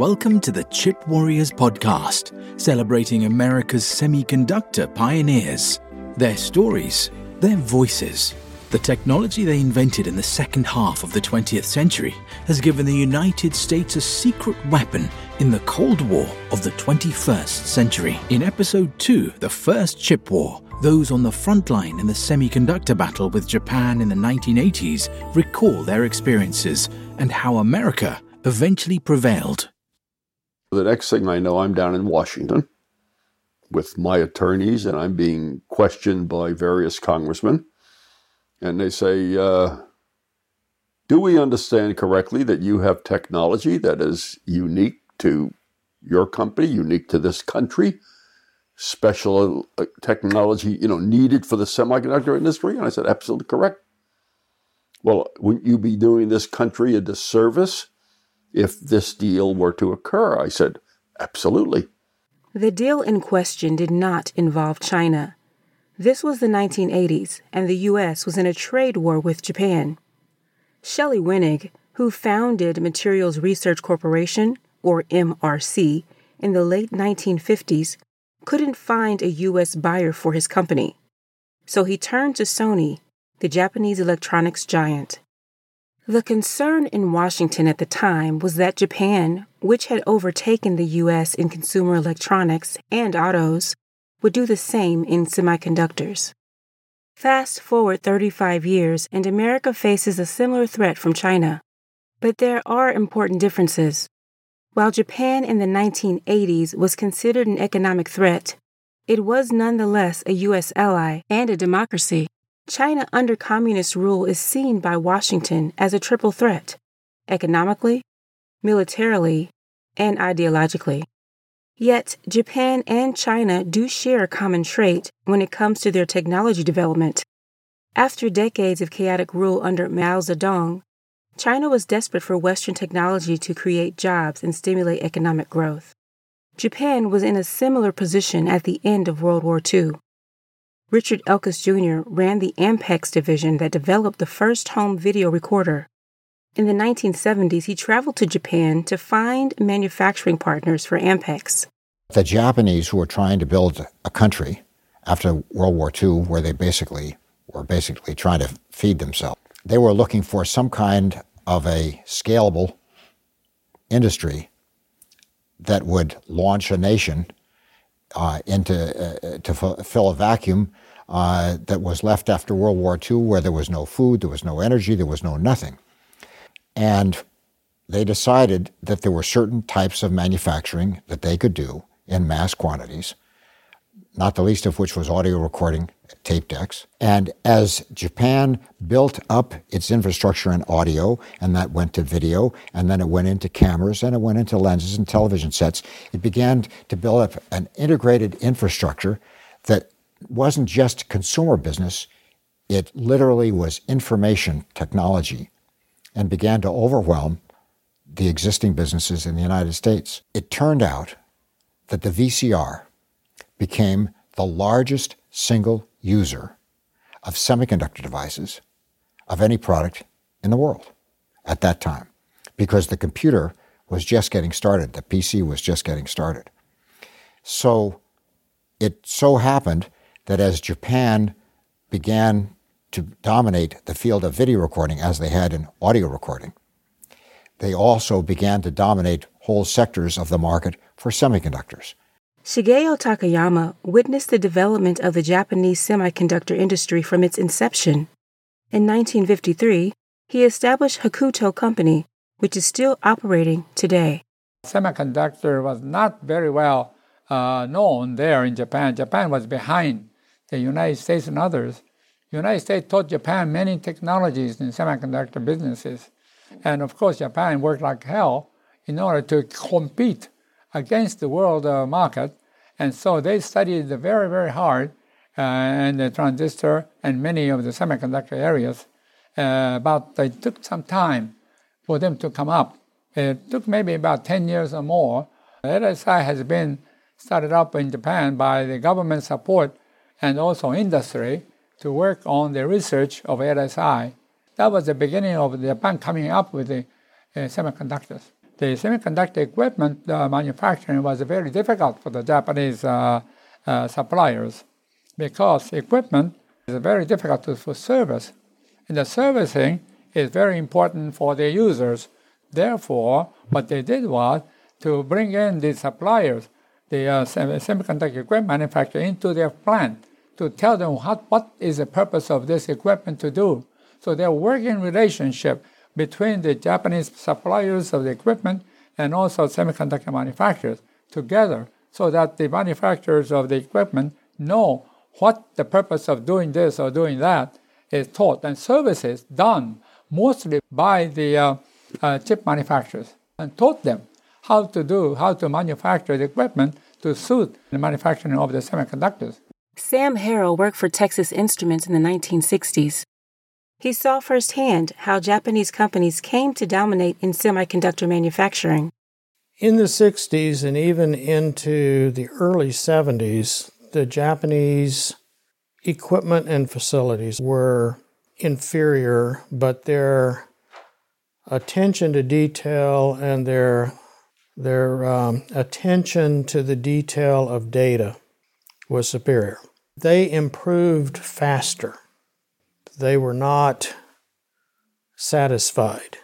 Welcome to the Chip Warriors podcast, celebrating America's semiconductor pioneers, their stories, their voices. The technology they invented in the second half of the 20th century has given the United States a secret weapon in the Cold War of the 21st century. In episode 2, The First Chip War, those on the front line in the semiconductor battle with Japan in the 1980s recall their experiences and how America eventually prevailed. The next thing I know, I'm down in Washington with my attorneys, and I'm being questioned by various congressmen. And they say, uh, Do we understand correctly that you have technology that is unique to your company, unique to this country? Special uh, technology, you know, needed for the semiconductor industry? And I said, absolutely correct. Well, wouldn't you be doing this country a disservice if this deal were to occur? I said, absolutely. The deal in question did not involve China. This was the 1980s, and the U.S. was in a trade war with Japan. Shelley Weinig, who founded Materials Research Corporation, or MRC, in the late 1950s, couldn't find a U.S. buyer for his company. So he turned to Sony, the Japanese electronics giant. The concern in Washington at the time was that Japan, which had overtaken the U.S. in consumer electronics and autos, would do the same in semiconductors. Fast forward 35 years, and America faces a similar threat from China. But there are important differences. While Japan in the 1980s was considered an economic threat, it was nonetheless a U.S. ally and a democracy. China under communist rule is seen by Washington as a triple threat economically, militarily, and ideologically. Yet, Japan and China do share a common trait when it comes to their technology development. After decades of chaotic rule under Mao Zedong, China was desperate for Western technology to create jobs and stimulate economic growth. Japan was in a similar position at the end of World War II. Richard Elkus Jr. ran the Ampex division that developed the first home video recorder. In the 1970s, he traveled to Japan to find manufacturing partners for Ampex. The Japanese, who were trying to build a country after World War II, where they basically were basically trying to feed themselves, they were looking for some kind of a scalable industry that would launch a nation uh, into uh, to f- fill a vacuum uh, that was left after World War II, where there was no food, there was no energy, there was no nothing, and they decided that there were certain types of manufacturing that they could do in mass quantities, not the least of which was audio recording tape decks. And as Japan built up its infrastructure in audio, and that went to video, and then it went into cameras, and it went into lenses and television sets, it began to build up an integrated infrastructure that wasn't just consumer business, it literally was information technology and began to overwhelm the existing businesses in the United States. It turned out that the VCR became the largest single user of semiconductor devices of any product in the world at that time because the computer was just getting started. The PC was just getting started. So it so happened that as Japan began to dominate the field of video recording as they had in audio recording, they also began to dominate whole sectors of the market for semiconductors. Shigeo Takayama witnessed the development of the Japanese semiconductor industry from its inception. In 1953, he established Hakuto Company, which is still operating today. Semiconductor was not very well uh, known there in Japan. Japan was behind the United States and others. The United States taught Japan many technologies in semiconductor businesses. And of course, Japan worked like hell in order to compete against the world uh, market. And so they studied very, very hard uh, and the transistor and many of the semiconductor areas. Uh, but it took some time for them to come up. It took maybe about 10 years or more. LSI has been started up in Japan by the government support and also industry to work on the research of LSI. That was the beginning of Japan coming up with the uh, semiconductors. the semiconductor equipment uh, manufacturing was very difficult for the Japanese uh, uh, suppliers because equipment is very difficult to, for service. And the servicing is very important for the users. Therefore, what they did was to bring in the suppliers, the uh, semiconductor equipment manufacturer, into their plant to tell them what, what is the purpose of this equipment to do. So they're working relationship between the Japanese suppliers of the equipment and also semiconductor manufacturers together so that the manufacturers of the equipment know what the purpose of doing this or doing that is taught and services done mostly by the uh, uh, chip manufacturers and taught them how to do, how to manufacture the equipment to suit the manufacturing of the semiconductors. Sam Harrell worked for Texas Instruments in the 1960s. He saw firsthand how Japanese companies came to dominate in semiconductor manufacturing. In the 60s and even into the early 70s, the Japanese equipment and facilities were inferior, but their attention to detail and their their um, attention to the detail of data was superior. They improved faster. They were not satisfied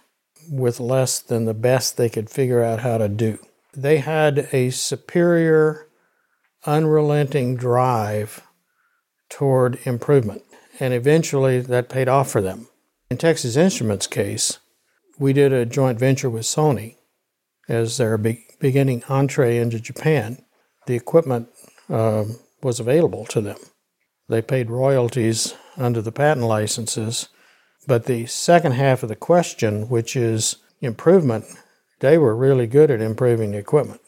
with less than the best they could figure out how to do. They had a superior, unrelenting drive toward improvement, and eventually that paid off for them. In Texas Instruments' case, we did a joint venture with Sony as their be- beginning entree into Japan. The equipment uh, was available to them. They paid royalties under the patent licenses. But the second half of the question, which is improvement, they were really good at improving the equipment.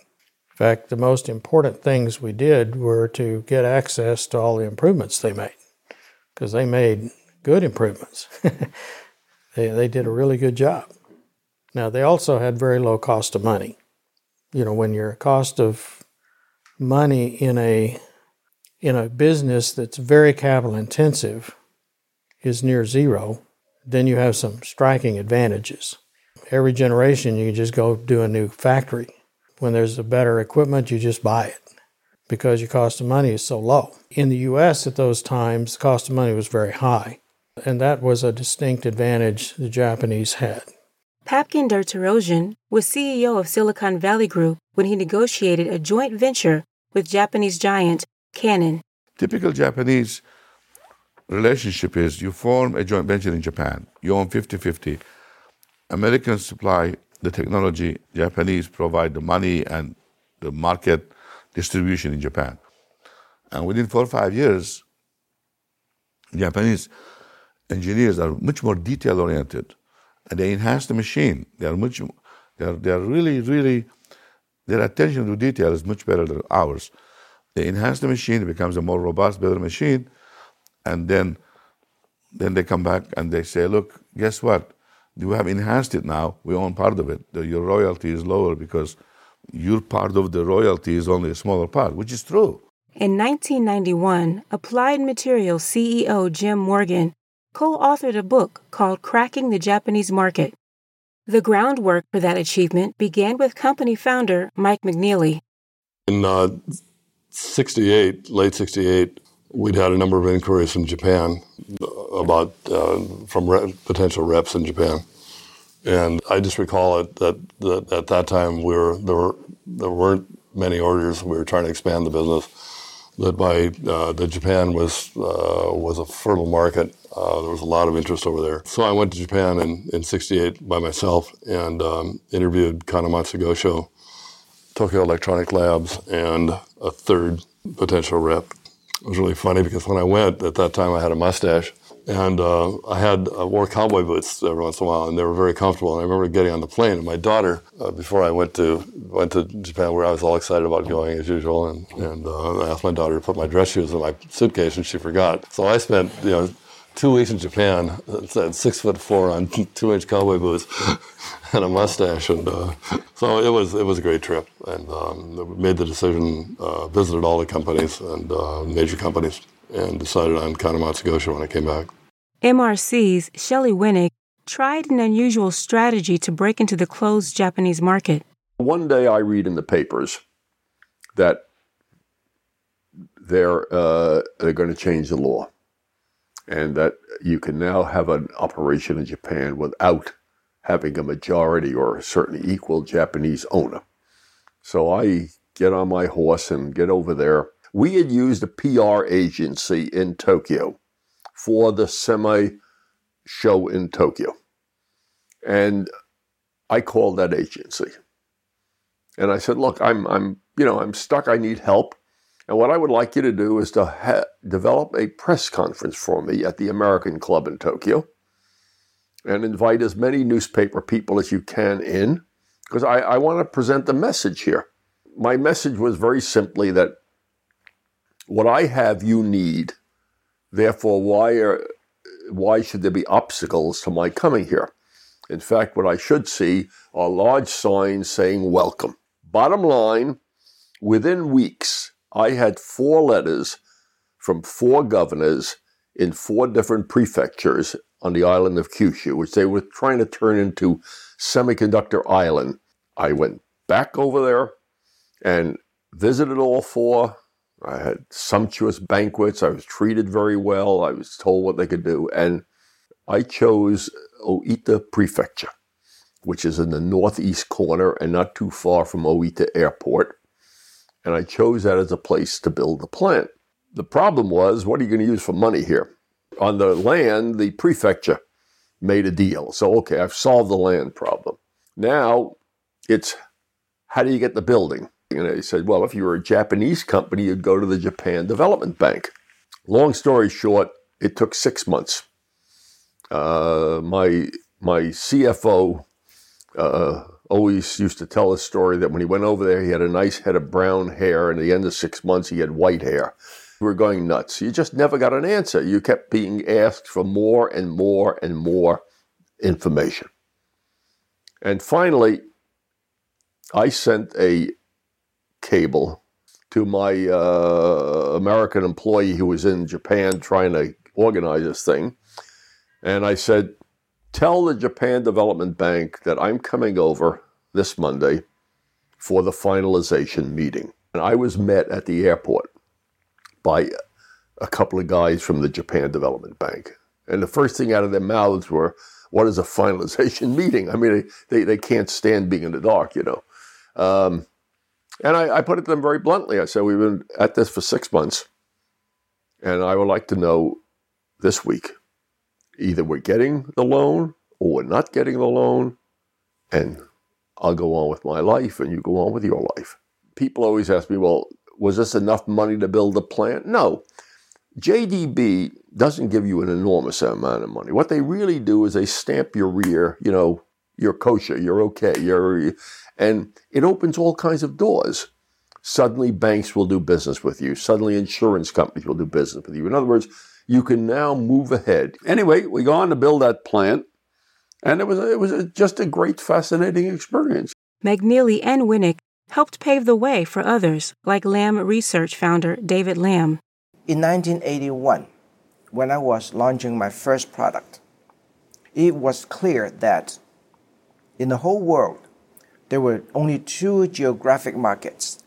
In fact, the most important things we did were to get access to all the improvements they made, because they made good improvements. they, they did a really good job. Now, they also had very low cost of money. You know, when your cost of money in a in a business that's very capital intensive is near zero, then you have some striking advantages. Every generation, you just go do a new factory. When there's a better equipment, you just buy it because your cost of money is so low. In the US at those times, the cost of money was very high, and that was a distinct advantage the Japanese had. Papken Der Torossian was CEO of Silicon Valley Group when he negotiated a joint venture with Japanese giant Canon. Typical Japanese relationship is you form a joint venture in Japan, you own 50 50. Americans supply the technology, Japanese provide the money and the market distribution in Japan. And within four or five years, Japanese engineers are much more detail oriented and they enhance the machine. They are much, they are, they are really, really, their attention to detail is much better than ours. They enhance the machine, it becomes a more robust, better machine, and then then they come back and they say, look, guess what? You have enhanced it now. We own part of it. Your royalty is lower because your part of the royalty is only a smaller part, which is true. In 1991, Applied Materials CEO Jim Morgan co authored a book called Cracking the Japanese Market. The groundwork for that achievement began with company founder Mike McNeilly. In uh, 68, late 68, we'd had a number of inquiries from Japan about uh, from re- potential reps in Japan, and I just recall it that, that at that time we were there were there weren't many orders. We were trying to expand the business. That by uh, that Japan was uh, was a fertile market. Uh, there was a lot of interest over there. So I went to Japan in, in '68 by myself and um, interviewed Kanematsu Gosho, Tokyo Electronic Labs, and a third potential rep. It was really funny because when I went at that time, I had a mustache and uh, I had wore cowboy boots every once in a while, and they were very comfortable. And I remember getting on the plane, and my daughter, uh, before I went to went to Japan, where I was all excited about going as usual, and and uh, I asked my daughter to put my dress shoes in my suitcase, and she forgot. So I spent you know two weeks in Japan, at six foot four on two inch cowboy boots and a mustache, and uh, so it was it was a great trip. And um, made the decision, uh, visited all the companies and uh, major companies, and decided on Kanematsu Gosho when I came back. MRC's Shelley Weinig tried an unusual strategy to break into the closed Japanese market. One day I read in the papers that they're, uh, they're going to change the law and that you can now have an operation in Japan without having a majority or a certain equal Japanese owner. So I get on my horse and get over there. We had used a PR agency in Tokyo for the semi show in Tokyo. And I called that agency. And I said, "Look, I'm I'm you know, I'm stuck. I need help. And what I would like you to do is to ha- develop a press conference for me at the American Club in Tokyo and invite as many newspaper people as you can in because I, I want to present the message here. My message was very simply that what I have, you need. Therefore, why, are, why should there be obstacles to my coming here? In fact, what I should see are large signs saying welcome. Bottom line, within weeks, I had four letters from four governors in four different prefectures on the island of Kyushu, which they were trying to turn into Semiconductor Island. I went back over there and visited all four. I had sumptuous banquets. I was treated very well. I was told what they could do. And I chose Oita Prefecture, which is in the northeast corner and not too far from Oita Airport and I chose that as a place to build the plant. The problem was, what are you going to use for money here? On the land, the prefecture made a deal. So, okay, I've solved the land problem. Now it's how do you get the building? And they said, well, if you were a Japanese company, you'd go to the Japan Development Bank. Long story short, it took six months. Uh, my my CFO uh, always used to tell a story that when he went over there, he had a nice head of brown hair, and at the end of six months, he had white hair. We were going nuts. You just never got an answer. You kept being asked for more and more and more information. And finally, I sent a cable to my uh, American employee who was in Japan trying to organize this thing. And I said, Tell the Japan Development Bank that I'm coming over this Monday for the finalization meeting. And I was met at the airport by a couple of guys from the Japan Development Bank. And the first thing out of their mouths were, What is a finalization meeting? I mean, they, they can't stand being in the dark, you know. Um, and I, I put it to them very bluntly. I said, We've been at this for six months, and I would like to know this week Either we're getting the loan or we're not getting the loan, and I'll go on with my life and you go on with your life. People always ask me, well, was this enough money to build a plant? No. JDB doesn't give you an enormous amount of money. What they really do is they stamp your rear, you know, you're kosher, you're okay, you're, and it opens all kinds of doors. Suddenly, banks will do business with you. Suddenly, insurance companies will do business with you. In other words, you can now move ahead. Anyway, we go on to build that plant, and it was it was just a great, fascinating experience. McNeilly and Weinig helped pave the way for others, like Lam Research founder David Lam. In 1981, when I was launching my first product, it was clear that in the whole world, there were only two geographic markets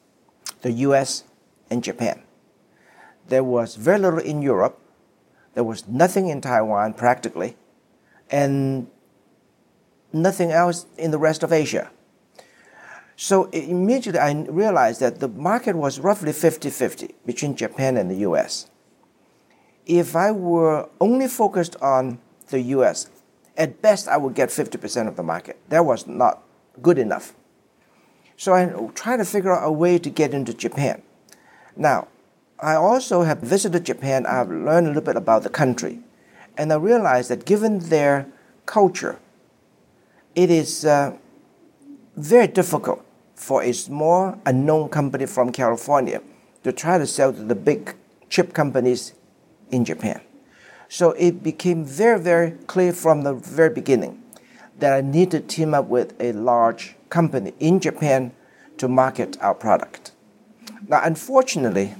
the US and Japan. There was very little in Europe, there was nothing in Taiwan practically, and nothing else in the rest of Asia. So immediately I realized that the market was roughly 50 50 between Japan and the US. If I were only focused on the US, at best I would get 50% of the market. That was not good enough. So I tried to figure out a way to get into Japan. Now, I also have visited Japan. I've learned a little bit about the country. And I realized that given their culture, it is uh, very difficult for a small, unknown company from California to try to sell to the big chip companies in Japan. So it became very, very clear from the very beginning that I need to team up with a large company in Japan to market our product. Now, unfortunately,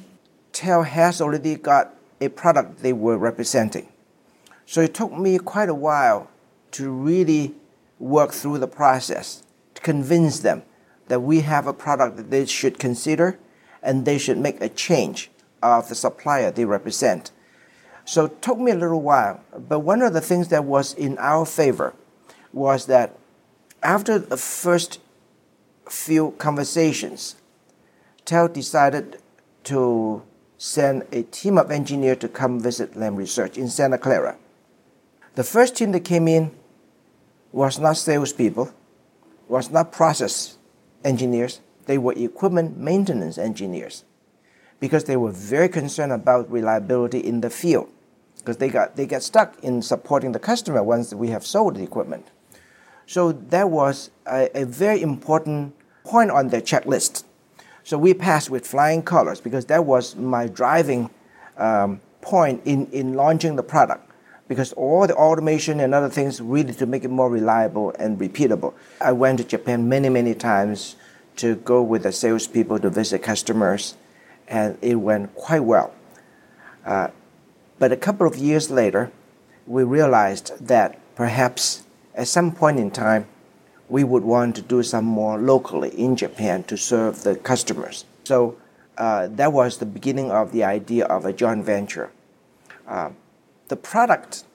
TEL has already got a product they were representing. So it took me quite a while to really work through the process to convince them that we have a product that they should consider and they should make a change of the supplier they represent. So it took me a little while, but one of the things that was in our favor was that after the first few conversations, TEL decided to send a team of engineers to come visit Lam Research in Santa Clara. The first team that came in was not salespeople, was not process engineers, they were equipment maintenance engineers because they were very concerned about reliability in the field because they got they get stuck in supporting the customer once we have sold the equipment. So that was a, a very important point on their checklist. So we passed with flying colors because that was my driving um, point in, in launching the product because all the automation and other things really to make it more reliable and repeatable. I went to Japan many, many times to go with the salespeople to visit customers, and it went quite well. Uh, but a couple of years later, we realized that perhaps at some point in time, we would want to do some more locally in Japan to serve the customers. So uh, that was the beginning of the idea of a joint venture. Uh, the product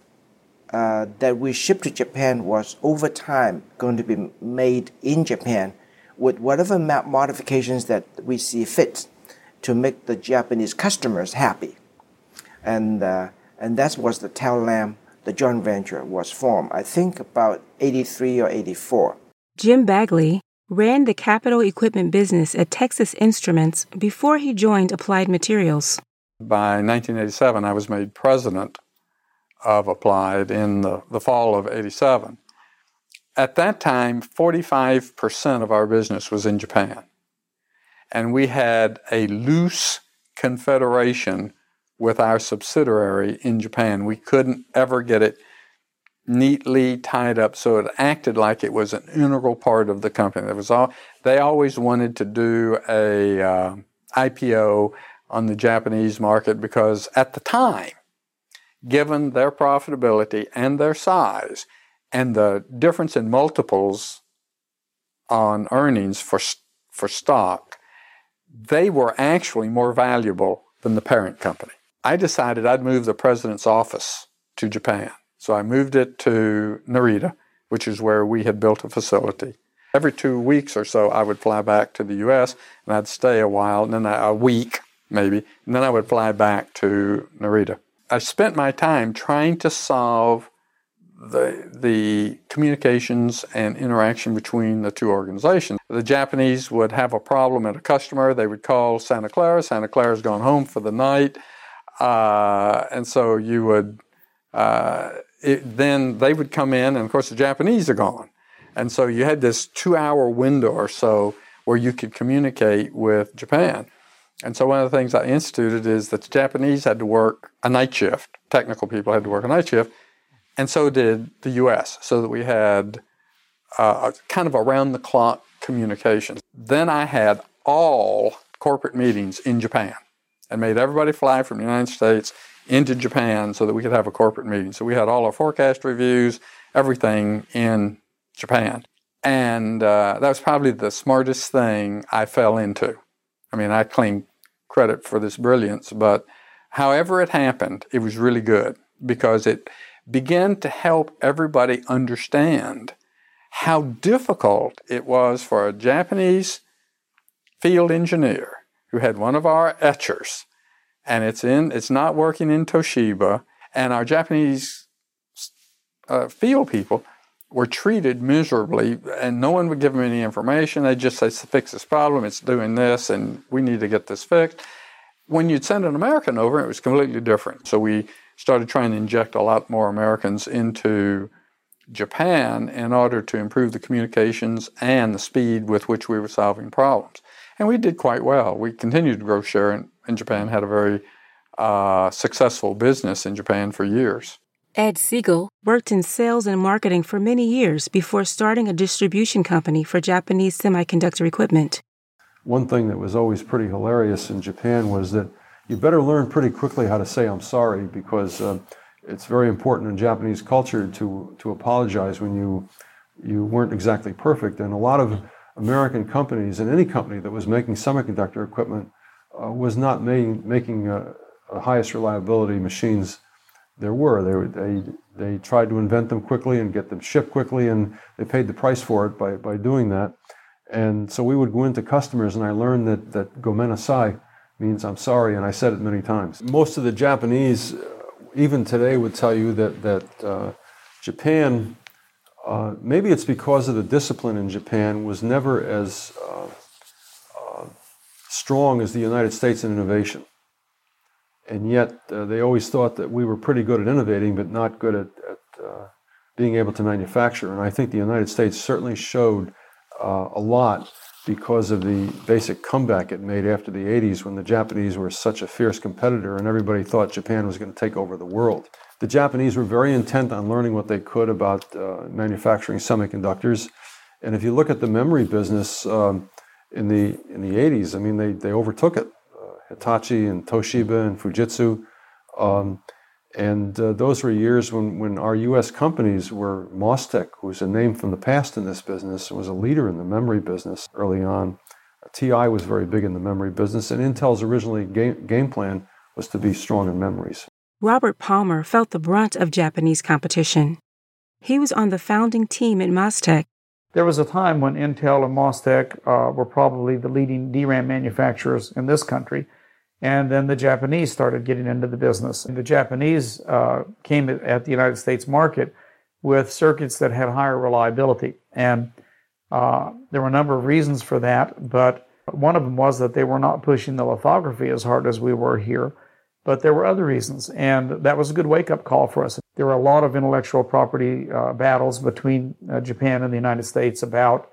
uh, that we shipped to Japan was over time going to be made in Japan with whatever modifications that we see fit to make the Japanese customers happy. And, uh, and that was the TEL Lam, the joint venture was formed, I think about 83 or 84. Jim Bagley ran the capital equipment business at Texas Instruments before he joined Applied Materials. By 1987, I was made president of Applied in the, the fall of 87. At that time, 45% of our business was in Japan. And we had a loose confederation with our subsidiary in Japan. We couldn't ever get it neatly tied up so it acted like it was an integral part of the company. There was all, they always wanted to do a uh, IPO on the Japanese market because at the time given their profitability and their size and the difference in multiples on earnings for, for stock, they were actually more valuable than the parent company. I decided I'd move the president's office to Japan. So I moved it to Narita, which is where we had built a facility. Every two weeks or so, I would fly back to the U.S. and I'd stay a while, and then a week maybe, and then I would fly back to Narita. I spent my time trying to solve the, the communications and interaction between the two organizations. The Japanese would have a problem at a customer, they would call Santa Clara. Santa Clara's gone home for the night. Uh, and so you would, uh, it, then they would come in, and of course the Japanese are gone. And so you had this two hour window or so where you could communicate with Japan. And so one of the things I instituted is that the Japanese had to work a night shift. Technical people had to work a night shift, and so did the U.S. So that we had uh, kind of around the clock communications. Then I had all corporate meetings in Japan and made everybody fly from the United States into Japan so that we could have a corporate meeting. So we had all our forecast reviews, everything in Japan. And uh, that was probably the smartest thing I fell into. I mean, I claim credit for this brilliance, but however it happened, it was really good because it began to help everybody understand how difficult it was for a Japanese field engineer who had one of our etchers and it's in it's not working in Toshiba and our Japanese uh, field people were treated miserably, and no one would give them any information. They'd just say, fix this problem, it's doing this, and we need to get this fixed. When you'd send an American over, it was completely different. So we started trying to inject a lot more Americans into Japan in order to improve the communications and the speed with which we were solving problems. And we did quite well. We continued to grow share in, in Japan, had a very uh, successful business in Japan for years. Ed Siegel worked in sales and marketing for many years before starting a distribution company for Japanese semiconductor equipment. One thing that was always pretty hilarious in Japan was that you better learn pretty quickly how to say I'm sorry because uh, it's very important in Japanese culture to, to apologize when you, you weren't exactly perfect. And a lot of American companies and any company that was making semiconductor equipment uh, was not making uh, highest reliability machines there were. They, they, they tried to invent them quickly and get them shipped quickly, and they paid the price for it by, by doing that. And so we would go into customers, and I learned that, that gomenasai means I'm sorry, and I said it many times. Most of the Japanese, uh, even today, would tell you that, that uh, Japan, uh, maybe it's because of the discipline in Japan, was never as uh strong as the United States in innovation and yet uh, they always thought that we were pretty good at innovating, but not good at, at uh, being able to manufacture. And I think the United States certainly showed uh, a lot because of the basic comeback it made after the 80s when the Japanese were such a fierce competitor and everybody thought Japan was going to take over the world. The Japanese were very intent on learning what they could about uh, manufacturing semiconductors. And if you look at the memory business um, in, the, in the 80s, I mean, they, they overtook it. Hitachi and Toshiba and Fujitsu. Um, and uh, those were years when, when our U.S. companies were Mostek, who was a name from the past in this business, was a leader in the memory business early on. TI was very big in the memory business, and Intel's originally game, game plan was to be strong in memories. Robert Palmer felt the brunt of Japanese competition. He was on the founding team at Mostek. There was a time when Intel and Mostek uh, were probably the leading DRAM manufacturers in this country. And then the Japanese started getting into the business. And the Japanese uh, came at the United States market with circuits that had higher reliability. And uh, there were a number of reasons for that, but one of them was that they were not pushing the lithography as hard as we were here. But there were other reasons, and that was a good wake up call for us. There were a lot of intellectual property uh, battles between uh, Japan and the United States about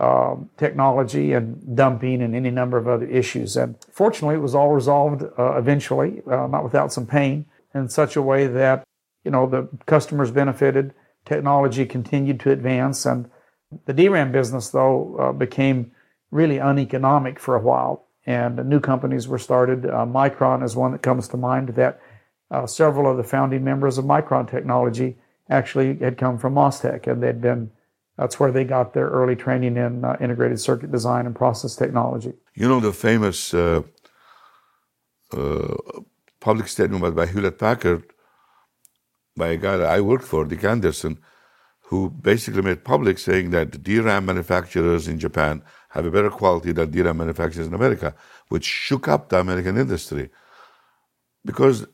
uh, technology and dumping and any number of other issues. And fortunately, it was all resolved uh, eventually, uh, not without some pain, in such a way that you know the customers benefited, technology continued to advance, and the DRAM business though uh, became really uneconomic for a while, and new companies were started. Uh, Micron is one that comes to mind. That uh, several of the founding members of Micron Technology actually had come from Mostek, and they'd been that's where they got their early training in uh, integrated circuit design and process technology. You know the famous uh, uh, public statement by Hewlett Packard by a guy that I worked for, Dick Anderson, who basically made public saying that DRAM manufacturers in Japan have a better quality than DRAM manufacturers in America, which shook up the American industry. Because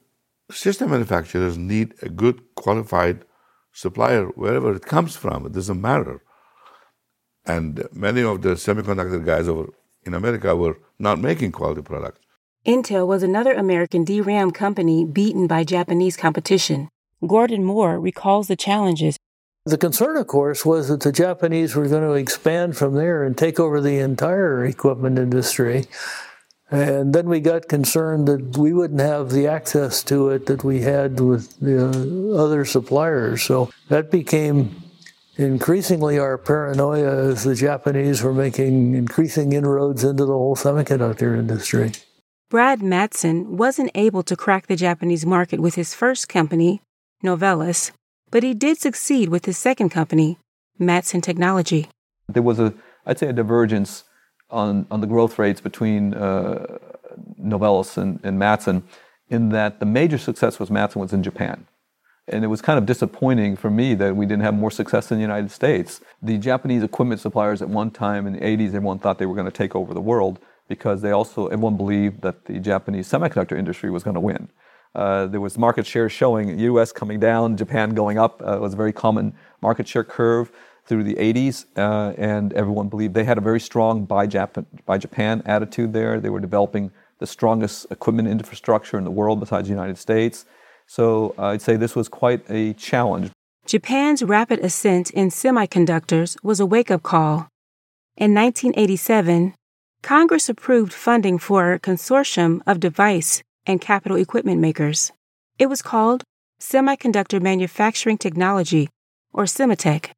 system manufacturers need a good qualified supplier, wherever it comes from, it doesn't matter. And many of the semiconductor guys over in America were not making quality products. Intel was another American DRAM company beaten by Japanese competition. Gordon Moore recalls the challenges. The concern, of course, was that the Japanese were going to expand from there and take over the entire equipment industry. And then we got concerned that we wouldn't have the access to it that we had with the uh, other suppliers. So that became increasingly our paranoia as the Japanese were making increasing inroads into the whole semiconductor industry. Brad Mattson wasn't able to crack the Japanese market with his first company, Novellus, but he did succeed with his second company, Mattson Technology. There was a, I'd say, a divergence on, the growth rates between uh, Novellus and, and Mattson in that the major success was Mattson was in Japan. And it was kind of disappointing for me that we didn't have more success in the United States. The Japanese equipment suppliers at one time in the 80s, everyone thought they were going to take over the world because they also, everyone believed that the Japanese semiconductor industry was going to win. Uh, there was market share showing U.S. coming down, Japan going up. Uh, it was a very common market share curve through the 80s, uh, and everyone believed they had a very strong buy Japan, buy Japan attitude there. They were developing the strongest equipment infrastructure in the world besides the United States. So uh, I'd say this was quite a challenge. Japan's rapid ascent in semiconductors was a wake up call. In 1987, Congress approved funding for a consortium of device and capital equipment makers. It was called Semiconductor Manufacturing Technology, or SEMATech.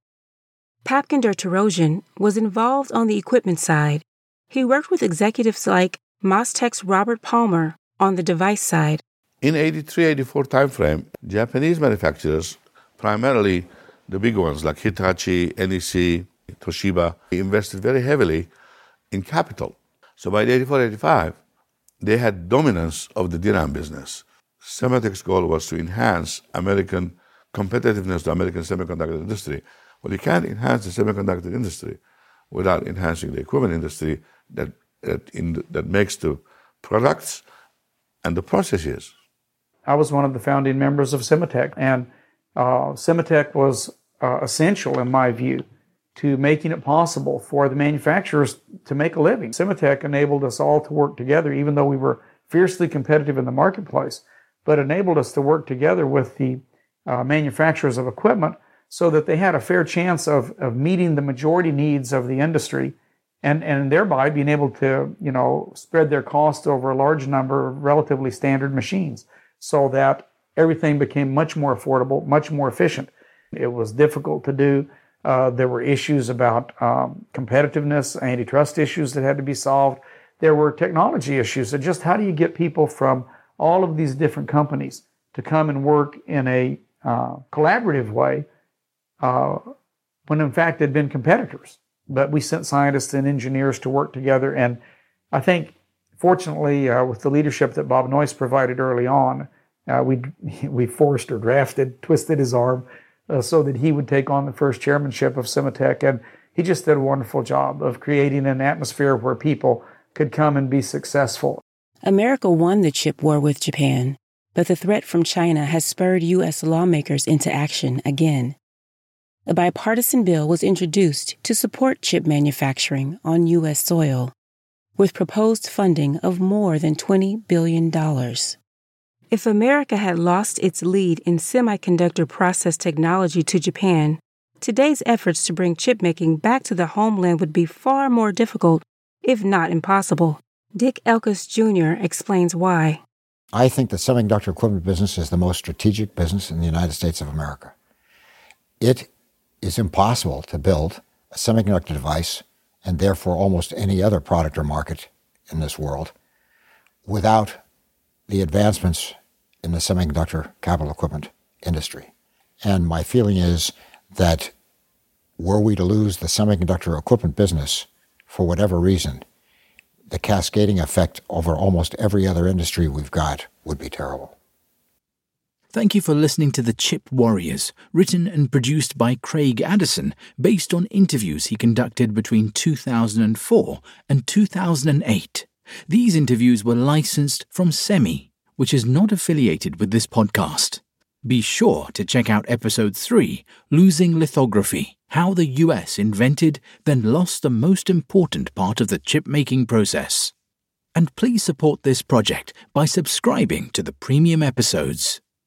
Papken Der Torossian was involved on the equipment side. He worked with executives like Mostek's Robert Palmer on the device side. In 83, 84 timeframe, Japanese manufacturers, primarily the big ones like Hitachi, NEC, Toshiba, invested very heavily in capital. So by 84, 85, they had dominance of the DRAM business. Sematech's goal was to enhance American competitiveness to American semiconductor industry. Well, you can't enhance the semiconductor industry without enhancing the equipment industry that that, in, that makes the products and the processes. I was one of the founding members of Sematech, and uh, Sematech was uh, essential, in my view, to making it possible for the manufacturers to make a living. Sematech enabled us all to work together, even though we were fiercely competitive in the marketplace, but enabled us to work together with the uh, manufacturers of equipment so that they had a fair chance of, of meeting the majority needs of the industry and, and thereby being able to, you know, spread their costs over a large number of relatively standard machines so that everything became much more affordable, much more efficient. It was difficult to do. Uh, there were issues about um, competitiveness, antitrust issues that had to be solved. There were technology issues. So just how do you get people from all of these different companies to come and work in a uh, collaborative way uh, when in fact they'd been competitors? But we sent scientists and engineers to work together. And I think, fortunately, uh, with the leadership that Bob Noyce provided early on, uh, we, we forced or drafted, twisted his arm uh, so that he would take on the first chairmanship of Sematech. And he just did a wonderful job of creating an atmosphere where people could come and be successful. America won the chip war with Japan, but the threat from China has spurred U.S. lawmakers into action again a bipartisan bill was introduced to support chip manufacturing on U.S. soil, with proposed funding of more than $20 billion. If America had lost its lead in semiconductor process technology to Japan, today's efforts to bring chip making back to the homeland would be far more difficult, if not impossible. Dick Elkus Jr. explains why. I think the semiconductor equipment business is the most strategic business in the United States of America. It is impossible to build a semiconductor device and therefore almost any other product or market in this world without the advancements in the semiconductor capital equipment industry. And my feeling is that were we to lose the semiconductor equipment business for whatever reason, the cascading effect over almost every other industry we've got would be terrible. Thank you for listening to The Chip Warriors, written and produced by Craig Addison, based on interviews he conducted between 2004 and 2008. These interviews were licensed from SEMI, which is not affiliated with this podcast. Be sure to check out episode 3, Losing Lithography How the US Invented, then Lost the Most Important Part of the Chip Making Process. And please support this project by subscribing to the premium episodes.